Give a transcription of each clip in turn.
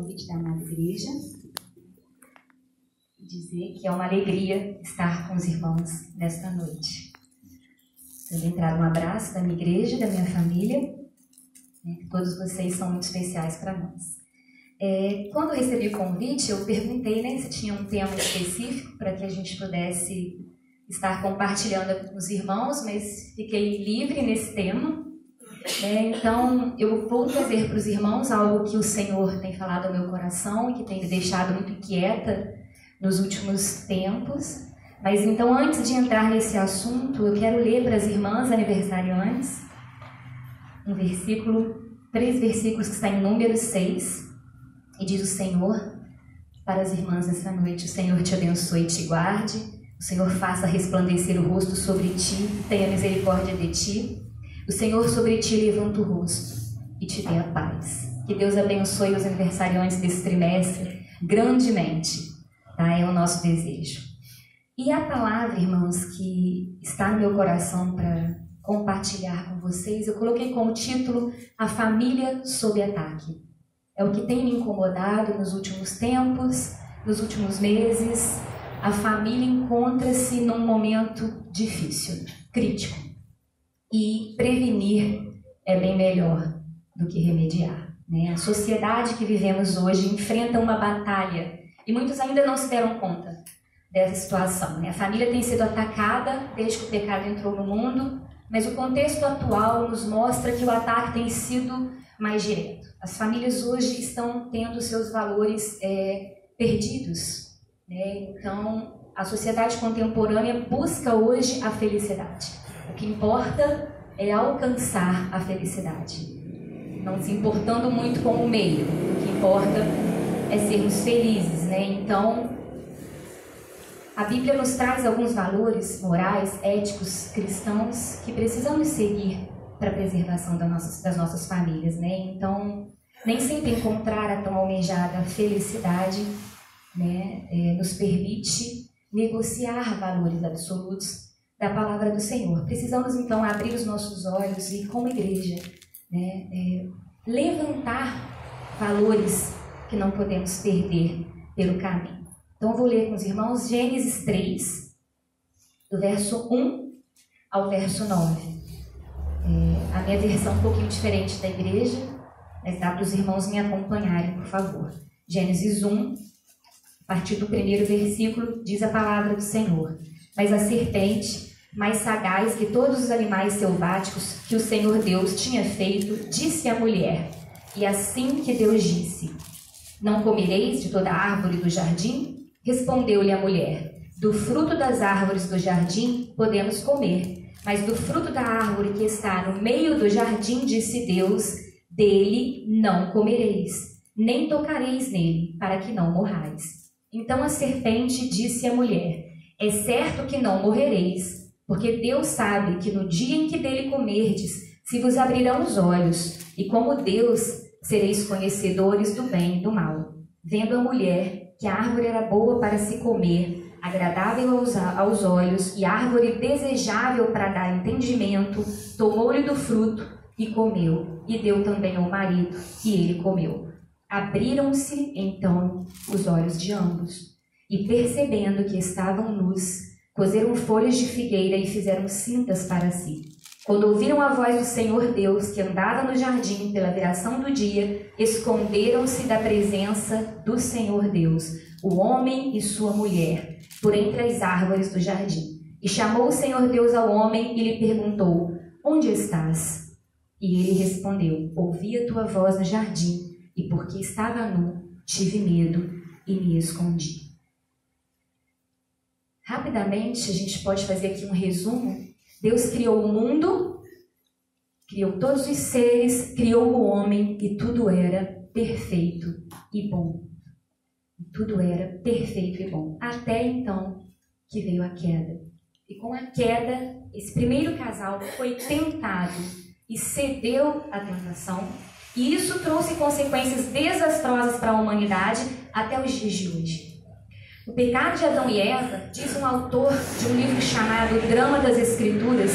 convite da amada igreja e dizer que é uma alegria estar com os irmãos nesta noite. Também trago um abraço da minha igreja, da minha família. Né? Todos vocês são muito especiais para nós. É, quando eu recebi o convite, eu perguntei né, se tinha um tema específico para que a gente pudesse estar compartilhando com os irmãos, mas fiquei livre nesse tema. É, então, eu vou trazer para os irmãos algo que o Senhor tem falado ao meu coração e que tem me deixado muito inquieta nos últimos tempos. Mas então, antes de entrar nesse assunto, eu quero ler para as irmãs aniversariantes um versículo, três versículos que está em Números 6, e diz o Senhor para as irmãs essa noite: O Senhor te abençoe e te guarde, o Senhor faça resplandecer o rosto sobre ti, tenha misericórdia de ti, o Senhor sobre ti levanta o rosto e te dê a paz. Que Deus abençoe os aniversariantes desse trimestre grandemente, tá? É o nosso desejo. E a palavra, irmãos, que está no meu coração para compartilhar com vocês, eu coloquei como título A Família sob Ataque. É o que tem me incomodado nos últimos tempos, nos últimos meses. A família encontra-se num momento difícil, crítico. E prevenir é bem melhor do que remediar. Né? A sociedade que vivemos hoje enfrenta uma batalha e muitos ainda não se deram conta dessa situação. Né? A família tem sido atacada desde que o pecado entrou no mundo, mas o contexto atual nos mostra que o ataque tem sido mais direto. As famílias hoje estão tendo seus valores é, perdidos. Né? Então, a sociedade contemporânea busca hoje a felicidade. O que importa é alcançar a felicidade, não se importando muito com o meio. O que importa é sermos felizes, né? Então, a Bíblia nos traz alguns valores morais, éticos, cristãos que precisamos seguir para a preservação das nossas, das nossas famílias, né? Então, nem sempre encontrar a tão almejada felicidade, né, é, nos permite negociar valores absolutos da palavra do Senhor. Precisamos então abrir os nossos olhos e, como igreja, né, é, levantar valores que não podemos perder pelo caminho. Então, vou ler com os irmãos Gênesis 3, do verso 1 ao verso 9. É, a minha versão é um pouquinho diferente da igreja, mas dá para os irmãos me acompanharem, por favor. Gênesis 1, a partir do primeiro versículo, diz a palavra do Senhor. Mas a serpente, mais sagaz que todos os animais selváticos que o Senhor Deus tinha feito, disse à mulher: E assim que Deus disse: Não comereis de toda árvore do jardim? Respondeu-lhe a mulher: Do fruto das árvores do jardim podemos comer mas do fruto da árvore que está no meio do jardim, disse Deus: dele não comereis, nem tocareis nele, para que não morrais. Então a serpente disse à mulher: É certo que não morrereis, porque Deus sabe que no dia em que dele comerdes, se vos abrirão os olhos, e como Deus sereis conhecedores do bem e do mal. Vendo a mulher que a árvore era boa para se comer, agradável aos, olhos e árvore desejável para dar entendimento, tomou-lhe do fruto e comeu, e deu também ao marido, e ele comeu. Abriram-se então os olhos de ambos, e percebendo que estavam nus, coseram folhas de figueira e fizeram cintas para si. Quando ouviram a voz do Senhor Deus, que andava no jardim pela viração do dia, esconderam-se da presença do Senhor Deus, o homem e sua mulher, por entre as árvores do jardim. E chamou o Senhor Deus ao homem e lhe perguntou: Onde estás? E ele respondeu: Ouvi a tua voz no jardim, e porque estava nu, tive medo e me escondi. Rapidamente, a gente pode fazer aqui um resumo. Deus criou o mundo, criou todos os seres, criou o homem e tudo era perfeito e bom. Tudo era perfeito e bom. Até então que veio a queda. E com a queda, esse primeiro casal foi tentado e cedeu à tentação. E isso trouxe consequências desastrosas para a humanidade até os dias de hoje. O pecado de Adão e Eva, diz um autor de um livro chamado Drama das Escrituras,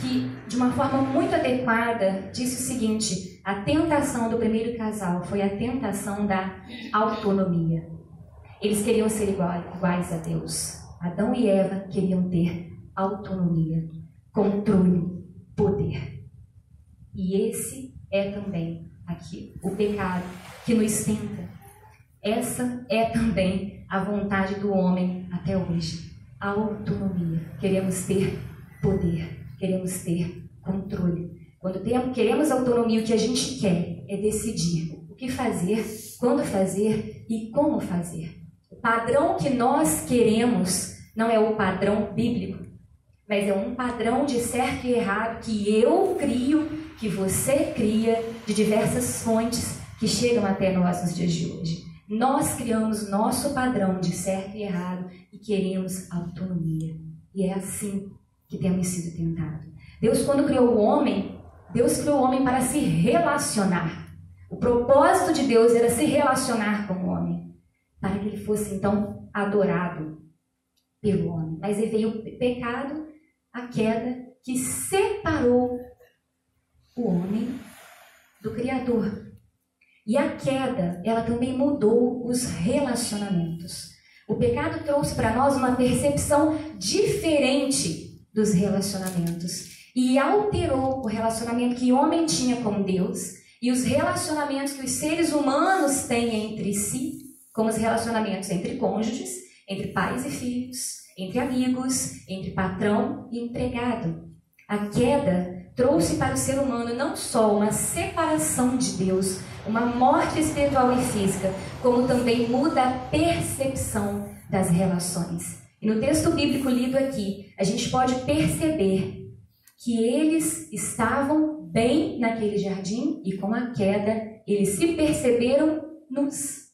que de uma forma muito adequada disse o seguinte: A tentação do primeiro casal foi a tentação da autonomia. Eles queriam ser iguais a Deus. Adão e Eva queriam ter autonomia, controle, poder. E esse é também aqui o pecado que nos tenta. Essa é também a vontade do homem até hoje. A autonomia. Queremos ter poder, queremos ter controle. Quando temos, queremos autonomia, o que a gente quer é decidir o que fazer, quando fazer e como fazer. O padrão que nós queremos não é o padrão bíblico, mas é um padrão de certo e errado que eu crio, que você cria, de diversas fontes que chegam até nós nos dias de hoje. Nós criamos nosso padrão de certo e errado e queremos autonomia. E é assim que temos sido tentados. Deus, quando criou o homem, Deus criou o homem para se relacionar. O propósito de Deus era se relacionar com o homem, para que ele fosse então adorado pelo homem. Mas veio o pecado, a queda, que separou o homem do Criador. E a queda, ela também mudou os relacionamentos. O pecado trouxe para nós uma percepção diferente dos relacionamentos e alterou o relacionamento que o homem tinha com Deus e os relacionamentos que os seres humanos têm entre si, como os relacionamentos entre cônjuges, entre pais e filhos, entre amigos, entre patrão e empregado. A queda trouxe para o ser humano não só uma separação de Deus, uma morte espiritual e física, como também muda a percepção das relações. E no texto bíblico lido aqui, a gente pode perceber que eles estavam bem naquele jardim e com a queda eles se perceberam nus.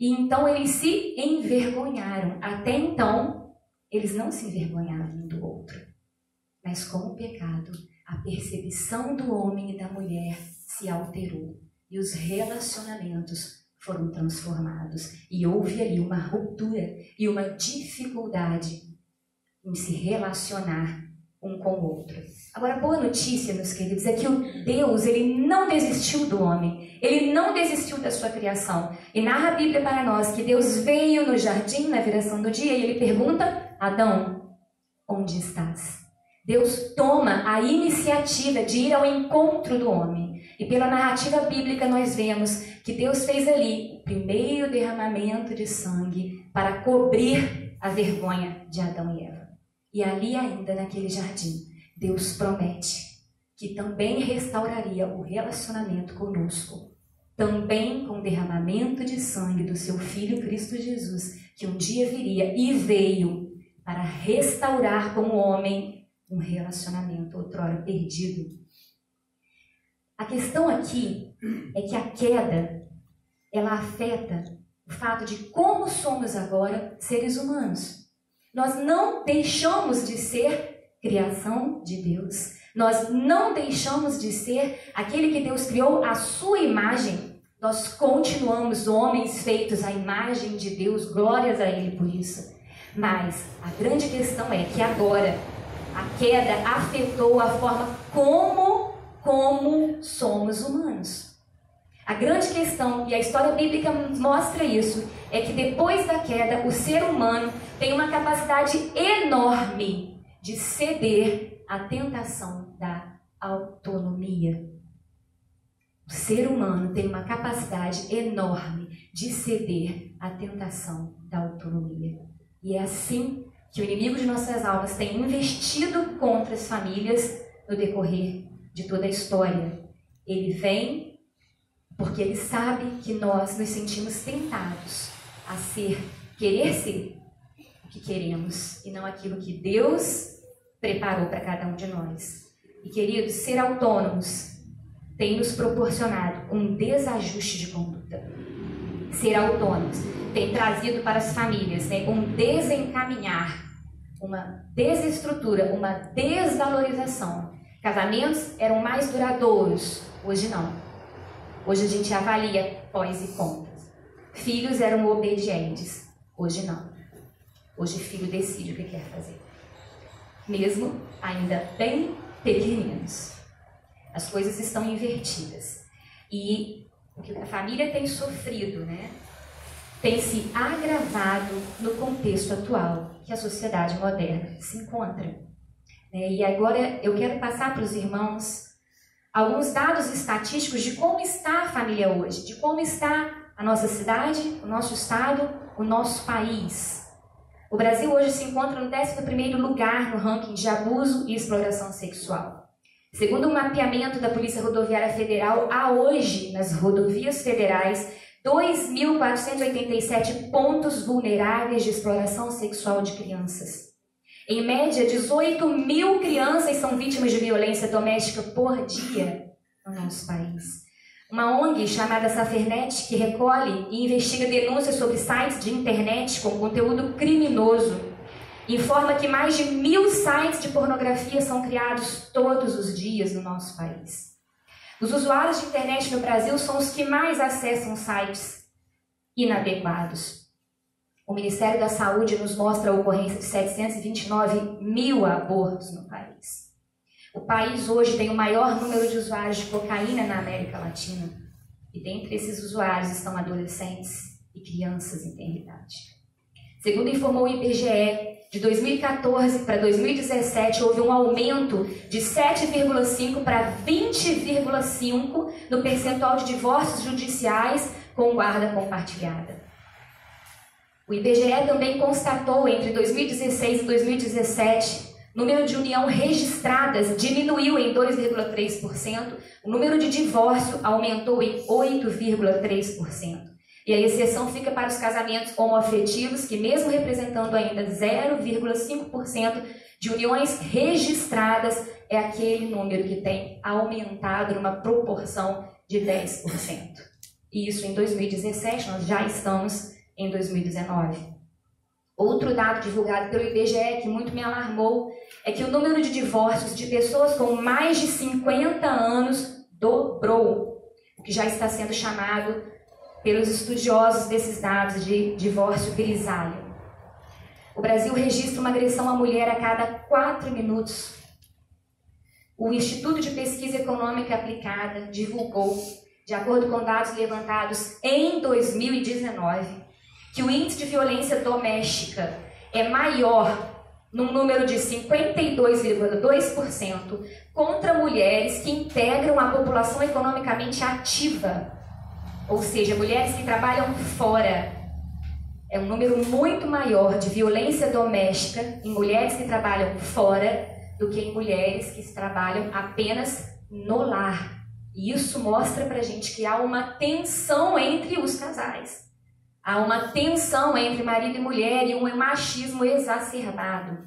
E então eles se envergonharam. Até então, eles não se envergonhavam um do outro. Mas com o pecado, a percepção do homem e da mulher se alterou e os relacionamentos foram transformados. E houve ali uma ruptura e uma dificuldade em se relacionar um com o outro. Agora, boa notícia, meus queridos, é que o Deus, ele não desistiu do homem. Ele não desistiu da sua criação. E narra a Bíblia para nós que Deus veio no jardim na viração do dia e ele pergunta: Adão, onde estás? Deus toma a iniciativa de ir ao encontro do homem. E pela narrativa bíblica nós vemos que Deus fez ali o primeiro derramamento de sangue para cobrir a vergonha de Adão e Eva. E ali ainda naquele jardim, Deus promete que também restauraria o relacionamento conosco, também com o derramamento de sangue do seu filho Cristo Jesus, que um dia viria e veio para restaurar com o homem um relacionamento outrora perdido. A questão aqui é que a queda ela afeta o fato de como somos agora seres humanos. Nós não deixamos de ser criação de Deus. Nós não deixamos de ser aquele que Deus criou à sua imagem. Nós continuamos homens feitos à imagem de Deus, glórias a Ele por isso. Mas a grande questão é que agora a queda afetou a forma como, como somos humanos. A grande questão, e a história bíblica mostra isso, é que depois da queda, o ser humano tem uma capacidade enorme de ceder à tentação da autonomia. O ser humano tem uma capacidade enorme de ceder à tentação da autonomia. E é assim que o inimigo de nossas almas tem investido contra as famílias no decorrer de toda a história. Ele vem porque ele sabe que nós nos sentimos tentados a ser, querer ser o que queremos e não aquilo que Deus preparou para cada um de nós. E queridos, ser autônomos tem nos proporcionado um desajuste de conduta. Ser autônomos tem trazido para as famílias né, um desencaminhar, uma desestrutura, uma desvalorização. Casamentos eram mais duradouros, hoje não Hoje a gente avalia pós e contras. Filhos eram obedientes, hoje não. Hoje o filho decide o que quer fazer. Mesmo ainda bem pequeninos. As coisas estão invertidas. E o que a família tem sofrido, né? Tem se agravado no contexto atual que a sociedade moderna se encontra. Né? E agora eu quero passar para os irmãos alguns dados estatísticos de como está a família hoje, de como está a nossa cidade, o nosso estado, o nosso país. O Brasil hoje se encontra no 11º lugar no ranking de abuso e exploração sexual. Segundo o um mapeamento da Polícia Rodoviária Federal, há hoje nas rodovias federais 2.487 pontos vulneráveis de exploração sexual de crianças. Em média, 18 mil crianças são vítimas de violência doméstica por dia no nosso país. Uma ONG chamada Safernet, que recolhe e investiga denúncias sobre sites de internet com conteúdo criminoso, informa que mais de mil sites de pornografia são criados todos os dias no nosso país. Os usuários de internet no Brasil são os que mais acessam sites inadequados. O Ministério da Saúde nos mostra a ocorrência de 729 mil abortos no país. O país hoje tem o maior número de usuários de cocaína na América Latina. E dentre esses usuários estão adolescentes e crianças em idade. Segundo informou o IBGE, de 2014 para 2017 houve um aumento de 7,5 para 20,5 no percentual de divórcios judiciais com guarda compartilhada. O IBGE também constatou entre 2016 e 2017 número de união registradas diminuiu em 2,3%, o número de divórcio aumentou em 8,3%. E a exceção fica para os casamentos homoafetivos, que mesmo representando ainda 0,5% de uniões registradas, é aquele número que tem aumentado numa proporção de 10%. E isso em 2017, nós já estamos em 2019. Outro dado divulgado pelo IBGE que muito me alarmou é que o número de divórcios de pessoas com mais de 50 anos dobrou, o que já está sendo chamado pelos estudiosos desses dados de divórcio grisalho. O Brasil registra uma agressão à mulher a cada quatro minutos. O Instituto de Pesquisa Econômica Aplicada divulgou, de acordo com dados levantados em 2019, que o índice de violência doméstica é maior num número de 52,2% contra mulheres que integram a população economicamente ativa, ou seja, mulheres que trabalham fora. É um número muito maior de violência doméstica em mulheres que trabalham fora do que em mulheres que trabalham apenas no lar. E isso mostra pra gente que há uma tensão entre os casais. Há uma tensão entre marido e mulher e um machismo exacerbado.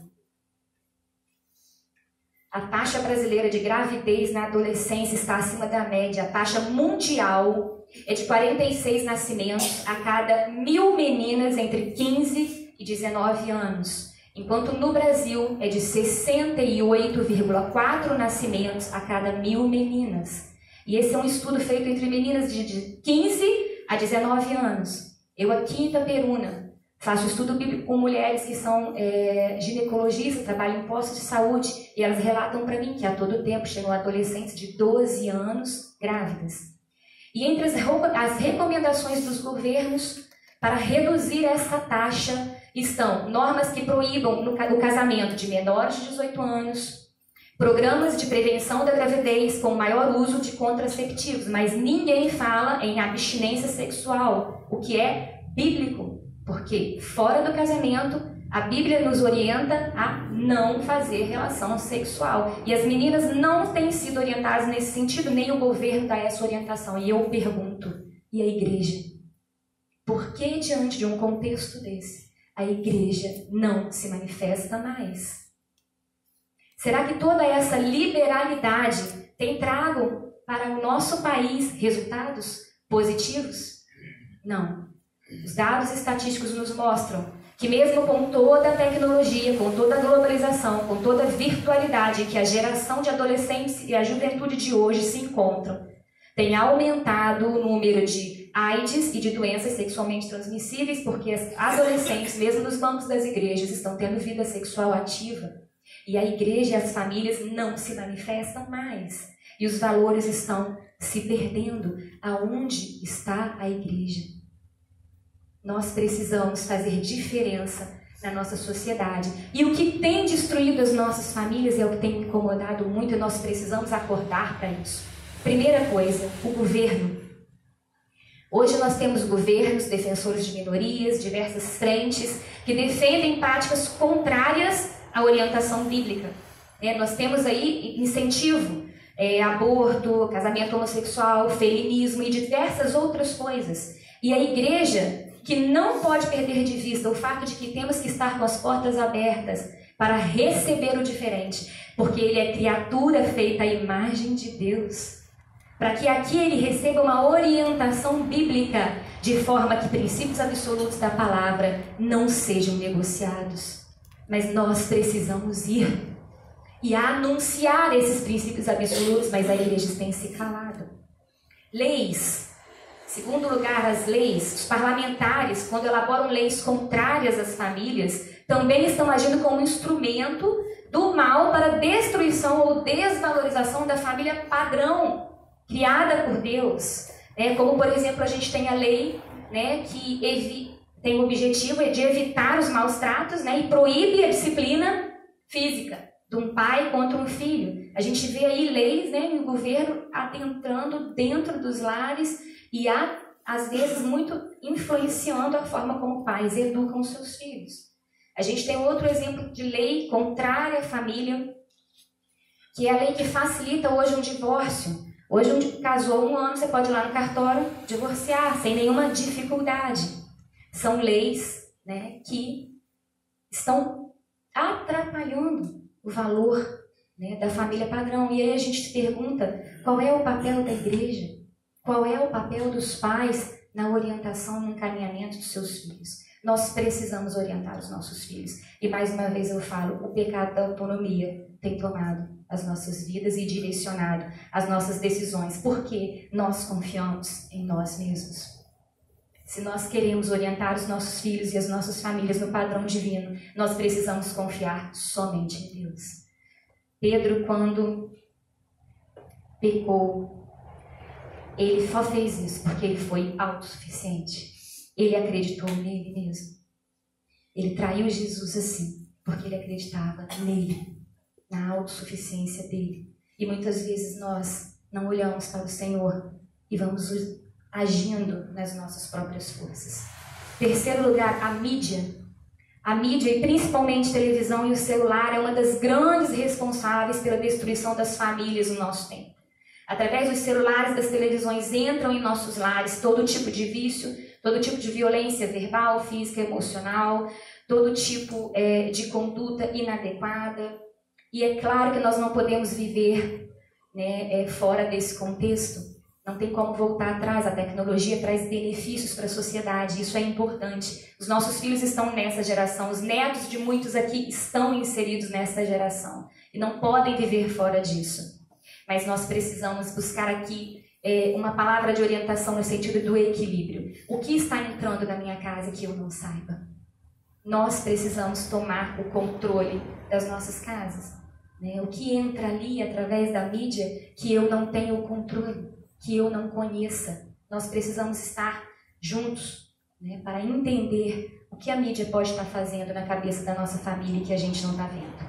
A taxa brasileira de gravidez na adolescência está acima da média. A taxa mundial é de 46 nascimentos a cada mil meninas entre 15 e 19 anos, enquanto no Brasil é de 68,4 nascimentos a cada mil meninas. E esse é um estudo feito entre meninas de 15 a 19 anos. Eu aqui em Itaperuna faço estudo bíblico com mulheres que são é, ginecologistas, trabalham em postos de saúde, e elas relatam para mim que a todo tempo chegam adolescentes de 12 anos grávidas. E entre as, as recomendações dos governos para reduzir essa taxa estão normas que proíbam o casamento de menores de 18 anos, programas de prevenção da gravidez com maior uso de contraceptivos, mas ninguém fala em abstinência sexual, o que é bíblico, porque fora do casamento a Bíblia nos orienta a não fazer relação sexual. E as meninas não têm sido orientadas nesse sentido, nem o governo dá essa orientação. E eu pergunto, e a igreja? Por que diante de um contexto desse, a igreja não se manifesta mais? Será que toda essa liberalidade tem trago para o nosso país resultados positivos? Não. Os dados estatísticos nos mostram que mesmo com toda a tecnologia, com toda a globalização, com toda a virtualidade que a geração de adolescentes e a juventude de hoje se encontram, tem aumentado o número de AIDS e de doenças sexualmente transmissíveis, porque as adolescentes, mesmo nos bancos das igrejas, estão tendo vida sexual ativa. E a igreja e as famílias não se manifestam mais. E os valores estão se perdendo aonde está a igreja. Nós precisamos fazer diferença na nossa sociedade. E o que tem destruído as nossas famílias é o que tem incomodado muito e nós precisamos acordar para isso. Primeira coisa, o governo. Hoje nós temos governos, defensores de minorias, diversas frentes que defendem práticas contrárias à orientação bíblica. É, nós temos aí incentivo, é, aborto, casamento homossexual, feminismo e diversas outras coisas. E a igreja que não pode perder de vista o fato de que temos que estar com as portas abertas para receber o diferente, porque ele é criatura feita à imagem de Deus. Para que aqui ele receba uma orientação bíblica, de forma que princípios absolutos da palavra não sejam negociados. Mas nós precisamos ir e anunciar esses princípios absolutos, mas a igreja tem se calado. Leis Segundo lugar, as leis, os parlamentares, quando elaboram leis contrárias às famílias, também estão agindo como instrumento do mal para destruição ou desvalorização da família padrão criada por Deus. É, como, por exemplo, a gente tem a lei né, que tem o objetivo de evitar os maus tratos né, e proíbe a disciplina física de um pai contra um filho. A gente vê aí leis né, no governo atentando dentro dos lares e há, às vezes, muito influenciando a forma como pais educam seus filhos. A gente tem outro exemplo de lei contrária à família, que é a lei que facilita hoje um divórcio. Hoje, um casou um ano, você pode ir lá no cartório divorciar sem nenhuma dificuldade. São leis né, que estão atrapalhando o valor né, da família padrão. E aí a gente pergunta qual é o papel da igreja qual é o papel dos pais na orientação e encaminhamento dos seus filhos? Nós precisamos orientar os nossos filhos. E mais uma vez eu falo, o pecado da autonomia tem tomado as nossas vidas e direcionado as nossas decisões, porque nós confiamos em nós mesmos. Se nós queremos orientar os nossos filhos e as nossas famílias no padrão divino, nós precisamos confiar somente em Deus. Pedro, quando pecou, ele só fez isso porque ele foi autossuficiente. Ele acreditou nele mesmo. Ele traiu Jesus assim, porque ele acreditava nele, na autossuficiência dele. E muitas vezes nós não olhamos para o Senhor e vamos agindo nas nossas próprias forças. Terceiro lugar, a mídia. A mídia, e principalmente televisão e o celular, é uma das grandes responsáveis pela destruição das famílias no nosso tempo. Através dos celulares, das televisões, entram em nossos lares todo tipo de vício, todo tipo de violência verbal, física, emocional, todo tipo é, de conduta inadequada. E é claro que nós não podemos viver né, é, fora desse contexto. Não tem como voltar atrás. A tecnologia traz benefícios para a sociedade, isso é importante. Os nossos filhos estão nessa geração, os netos de muitos aqui estão inseridos nessa geração e não podem viver fora disso mas nós precisamos buscar aqui é, uma palavra de orientação no sentido do equilíbrio. O que está entrando na minha casa que eu não saiba? Nós precisamos tomar o controle das nossas casas. Né? O que entra ali através da mídia que eu não tenho controle, que eu não conheça. Nós precisamos estar juntos né? para entender o que a mídia pode estar fazendo na cabeça da nossa família que a gente não está vendo.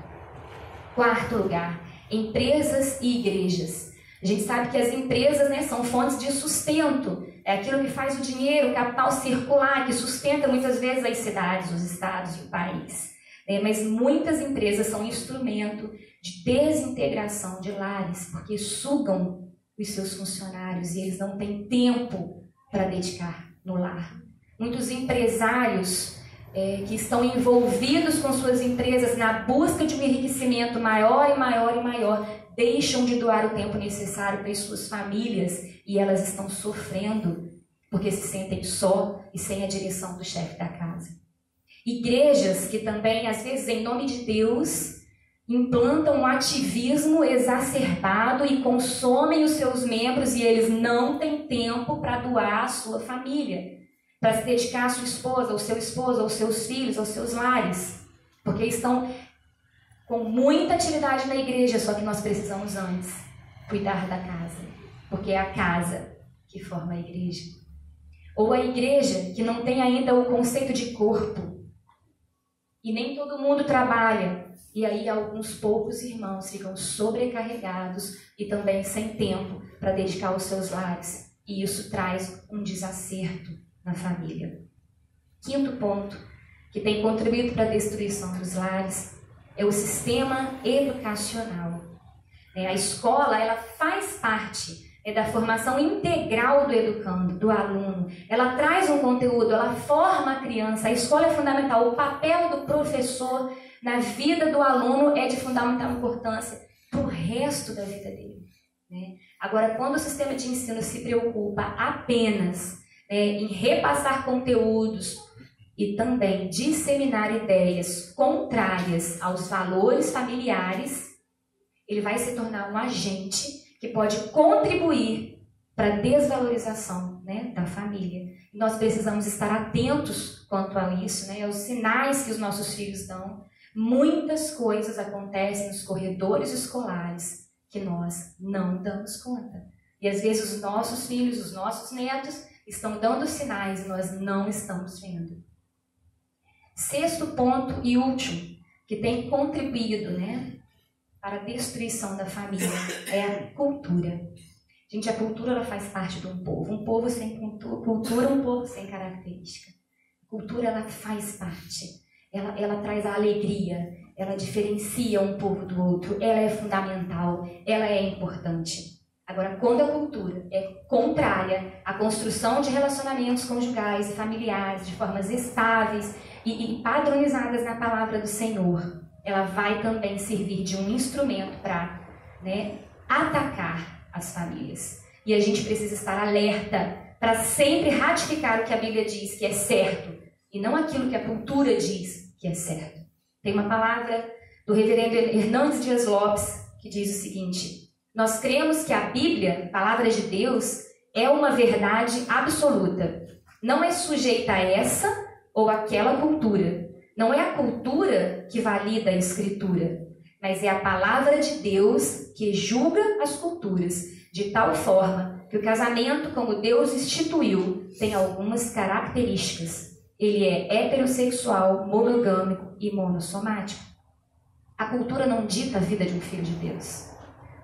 Quarto lugar, empresas e igrejas. A gente sabe que as empresas né, são fontes de sustento, é aquilo que faz o dinheiro, o capital circular, que sustenta muitas vezes as cidades, os estados e o país. É, mas muitas empresas são instrumento de desintegração de lares, porque sugam os seus funcionários e eles não têm tempo para dedicar no lar. Muitos empresários é, que estão envolvidos com suas empresas na busca de um enriquecimento maior e maior e maior, deixam de doar o tempo necessário para as suas famílias e elas estão sofrendo porque se sentem só e sem a direção do chefe da casa. Igrejas que também, às vezes, em nome de Deus, implantam um ativismo exacerbado e consomem os seus membros e eles não têm tempo para doar a sua família para se dedicar à sua esposa, ao seu esposo, aos seus filhos, aos seus lares, porque estão com muita atividade na igreja, só que nós precisamos antes cuidar da casa. porque é a casa que forma a igreja. Ou a igreja que não tem ainda o conceito de corpo. E nem todo mundo trabalha. E aí alguns poucos irmãos ficam sobrecarregados e também sem tempo para dedicar aos seus lares. E isso traz um desacerto na família. Quinto ponto, que tem contribuído para a destruição dos lares, é o sistema educacional. É, a escola ela faz parte é da formação integral do educando, do aluno. Ela traz um conteúdo, ela forma a criança. A escola é fundamental. O papel do professor na vida do aluno é de fundamental importância para o resto da vida dele. Né? Agora, quando o sistema de ensino se preocupa apenas é, em repassar conteúdos e também disseminar ideias contrárias aos valores familiares, ele vai se tornar um agente que pode contribuir para a desvalorização né, da família. nós precisamos estar atentos quanto a isso, né, aos sinais que os nossos filhos dão. Muitas coisas acontecem nos corredores escolares que nós não damos conta. E às vezes os nossos filhos, os nossos netos estão dando sinais e nós não estamos vendo. Sexto ponto e último, que tem contribuído né, para a destruição da família é a cultura. Gente, a cultura ela faz parte de um povo. Um povo sem cultura, um povo sem característica. A cultura ela faz parte. Ela, ela traz a alegria, ela diferencia um povo do outro, ela é fundamental, ela é importante. Agora, quando a cultura é contrária à construção de relacionamentos conjugais e familiares de formas estáveis e, e padronizadas na palavra do Senhor, ela vai também servir de um instrumento para né, atacar as famílias. E a gente precisa estar alerta para sempre ratificar o que a Bíblia diz que é certo e não aquilo que a cultura diz que é certo. Tem uma palavra do reverendo Hernandes Dias Lopes que diz o seguinte: Nós cremos que a Bíblia, palavra de Deus, é uma verdade absoluta. Não é sujeita a essa ou aquela cultura, não é a cultura que valida a escritura, mas é a palavra de Deus que julga as culturas, de tal forma que o casamento, como Deus instituiu, tem algumas características. Ele é heterossexual, monogâmico e monossomático. A cultura não dita a vida de um filho de Deus.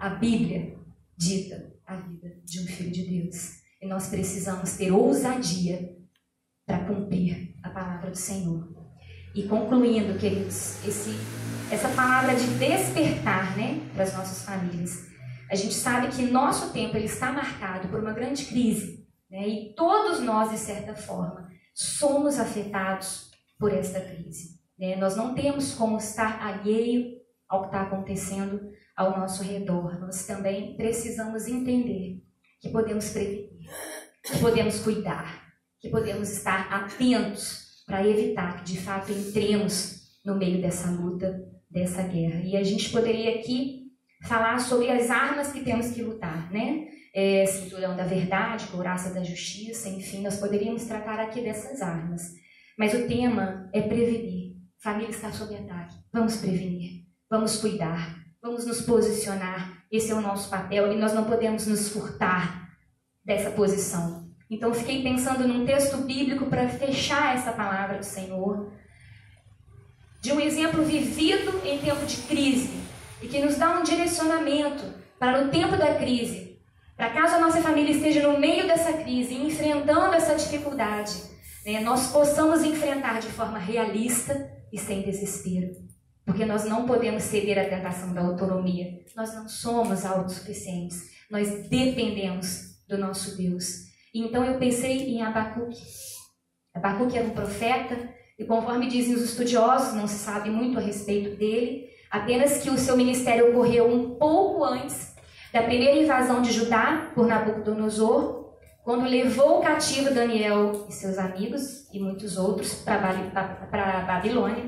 A Bíblia dita a vida de um filho de Deus. E nós precisamos ter ousadia para cumprir a palavra do Senhor. E concluindo, queridos, esse, essa palavra de despertar né, para as nossas famílias. A gente sabe que nosso tempo ele está marcado por uma grande crise. Né, e todos nós, de certa forma, somos afetados por esta crise. Né? Nós não temos como estar alheio ao que está acontecendo ao nosso redor. Nós também precisamos entender que podemos prevenir, que podemos cuidar, que podemos estar atentos para evitar que de fato entremos no meio dessa luta, dessa guerra. E a gente poderia aqui falar sobre as armas que temos que lutar, né? É, cinturão da verdade, couraça da justiça, enfim, nós poderíamos tratar aqui dessas armas. Mas o tema é prevenir. Família está sob ataque. Vamos prevenir, vamos cuidar, vamos nos posicionar. Esse é o nosso papel e nós não podemos nos furtar dessa posição. Então, fiquei pensando num texto bíblico para fechar essa palavra do Senhor, de um exemplo vivido em tempo de crise e que nos dá um direcionamento para no tempo da crise, para caso a nossa família esteja no meio dessa crise, enfrentando essa dificuldade, né, nós possamos enfrentar de forma realista e sem desespero. Porque nós não podemos ceder à tentação da autonomia. Nós não somos autossuficientes. Nós dependemos do nosso Deus. Então eu pensei em Abacuque. Abacuque era um profeta, e conforme dizem os estudiosos, não se sabe muito a respeito dele, apenas que o seu ministério ocorreu um pouco antes da primeira invasão de Judá por Nabucodonosor, quando levou cativo Daniel e seus amigos e muitos outros para Babilônia.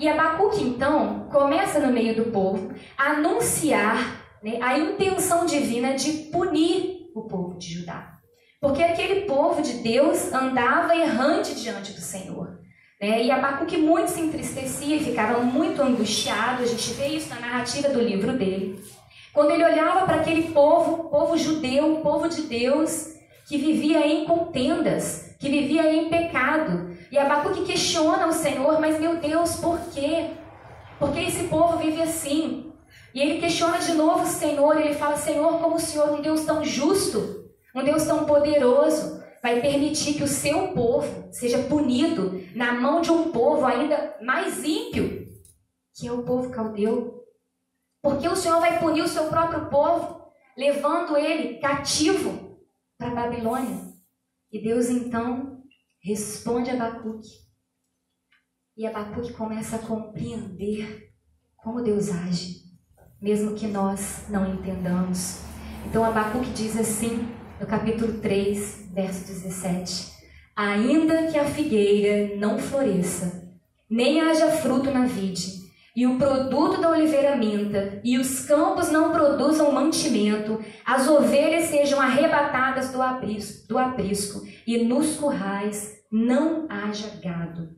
E Abacuque, então, começa no meio do povo a anunciar né, a intenção divina de punir o povo de Judá. Porque aquele povo de Deus andava errante diante do Senhor. Né? E Abacuque muito se entristecia e ficava muito angustiado. A gente vê isso na narrativa do livro dele. Quando ele olhava para aquele povo, povo judeu, povo de Deus, que vivia em contendas, que vivia em pecado. E Abacuque questiona o Senhor, mas meu Deus, por quê? Por que esse povo vive assim? E ele questiona de novo o Senhor, ele fala: Senhor, como o Senhor, um Deus tão justo, um Deus tão poderoso, vai permitir que o seu povo seja punido na mão de um povo ainda mais ímpio, que é o povo caldeu. Porque o Senhor vai punir o seu próprio povo, levando ele cativo para a Babilônia. E Deus então responde Abacuque. E Abacuque começa a compreender como Deus age, mesmo que nós não entendamos. Então Abacuque diz assim, no capítulo 3, verso 17: Ainda que a figueira não floresça, nem haja fruto na vide, e o produto da oliveira minta, e os campos não produzam mantimento, as ovelhas sejam arrebatadas do aprisco, do aprisco e nos currais não haja gado.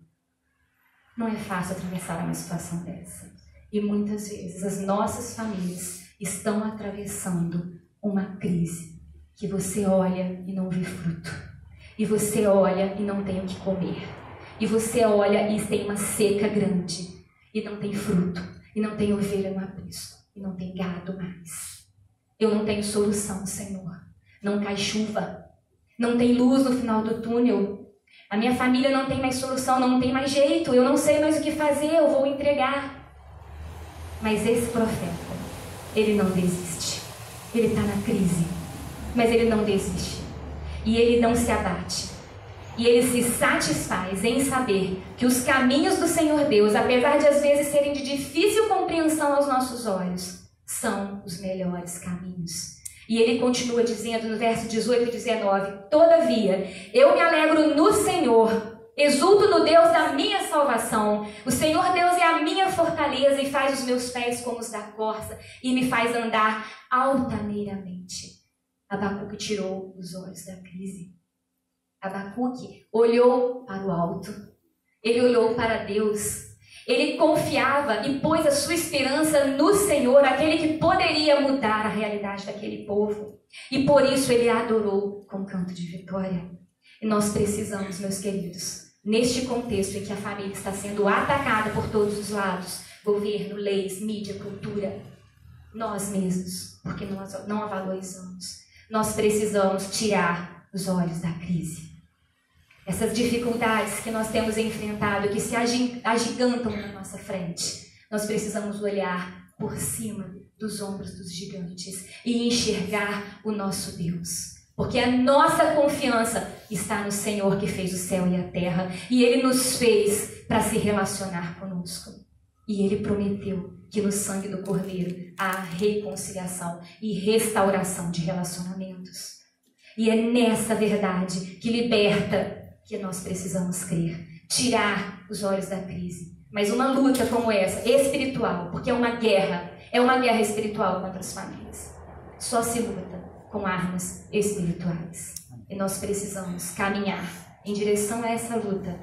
Não é fácil atravessar uma situação dessa. E muitas vezes as nossas famílias estão atravessando uma crise que você olha e não vê fruto. E você olha e não tem o que comer. E você olha e tem uma seca grande e não tem fruto, e não tem ovelha no aprisco, e não tem gado mais. Eu não tenho solução, Senhor. Não cai chuva, não tem luz no final do túnel. A minha família não tem mais solução, não tem mais jeito, eu não sei mais o que fazer, eu vou entregar. Mas esse profeta, ele não desiste. Ele está na crise, mas ele não desiste. E ele não se abate. E ele se satisfaz em saber que os caminhos do Senhor Deus, apesar de às vezes serem de difícil compreensão aos nossos olhos, são os melhores caminhos. E ele continua dizendo no verso 18 e 19: Todavia, eu me alegro no Senhor, exulto no Deus da minha salvação. O Senhor Deus é a minha fortaleza e faz os meus pés como os da corça e me faz andar altaneiramente. Abacuque tirou os olhos da crise Abacuque olhou para o alto, ele olhou para Deus, ele confiava e pôs a sua esperança no Senhor, aquele que poderia mudar a realidade daquele povo. E por isso ele adorou com canto de vitória. E nós precisamos, meus queridos, neste contexto em que a família está sendo atacada por todos os lados governo, leis, mídia, cultura nós mesmos, porque nós não a valorizamos. Nós precisamos tirar os olhos da crise essas dificuldades que nós temos enfrentado, que se agigantam na nossa frente, nós precisamos olhar por cima dos ombros dos gigantes e enxergar o nosso Deus. Porque a nossa confiança está no Senhor que fez o céu e a terra, e Ele nos fez para se relacionar conosco. E Ele prometeu que no sangue do Cordeiro há reconciliação e restauração de relacionamentos. E é nessa verdade que liberta que nós precisamos crer. Tirar os olhos da crise. Mas uma luta como essa, espiritual, porque é uma guerra, é uma guerra espiritual contra as famílias. Só se luta com armas espirituais. E nós precisamos caminhar em direção a essa luta,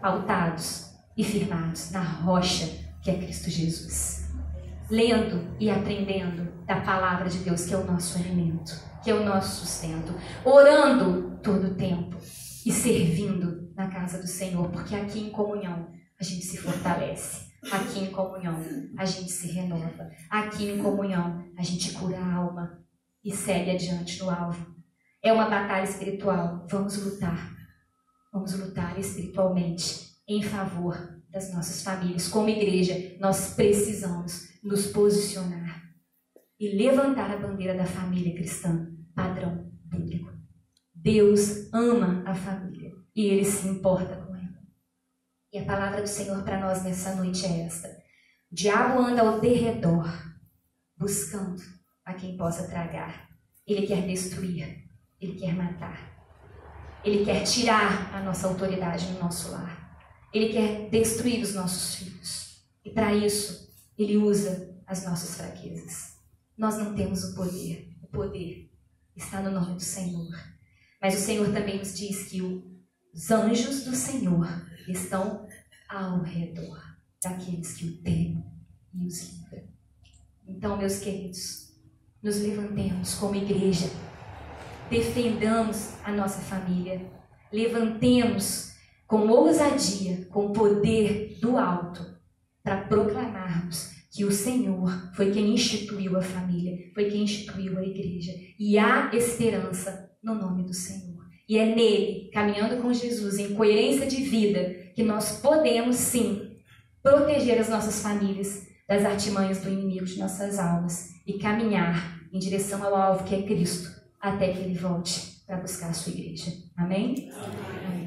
pautados e firmados na rocha que é Cristo Jesus. Lendo e aprendendo da palavra de Deus, que é o nosso alimento, que é o nosso sustento. Orando todo o tempo e servindo na casa do Senhor, porque aqui em comunhão a gente se fortalece. Aqui em comunhão a gente se renova. Aqui em comunhão a gente cura a alma e segue adiante no alvo. É uma batalha espiritual. Vamos lutar. Vamos lutar espiritualmente em favor das nossas famílias. Como igreja, nós precisamos nos posicionar e levantar a bandeira da família cristã, padrão bíblico. Deus ama a família e ele se importa com ela. E a palavra do Senhor para nós nessa noite é esta: o diabo anda ao derredor, buscando a quem possa tragar. Ele quer destruir, ele quer matar. Ele quer tirar a nossa autoridade no nosso lar. Ele quer destruir os nossos filhos. E para isso, ele usa as nossas fraquezas. Nós não temos o poder. O poder está no nome do Senhor. Mas o Senhor também nos diz que os anjos do Senhor estão ao redor daqueles que o temem e os livram. Então, meus queridos, nos levantemos como igreja, defendamos a nossa família, levantemos com ousadia, com poder do alto, para proclamarmos que o Senhor foi quem instituiu a família, foi quem instituiu a igreja. E há esperança no nome do Senhor. E é nele, caminhando com Jesus, em coerência de vida, que nós podemos sim proteger as nossas famílias das artimanhas do inimigo de nossas almas e caminhar em direção ao alvo que é Cristo, até que ele volte para buscar a sua igreja. Amém? Amém.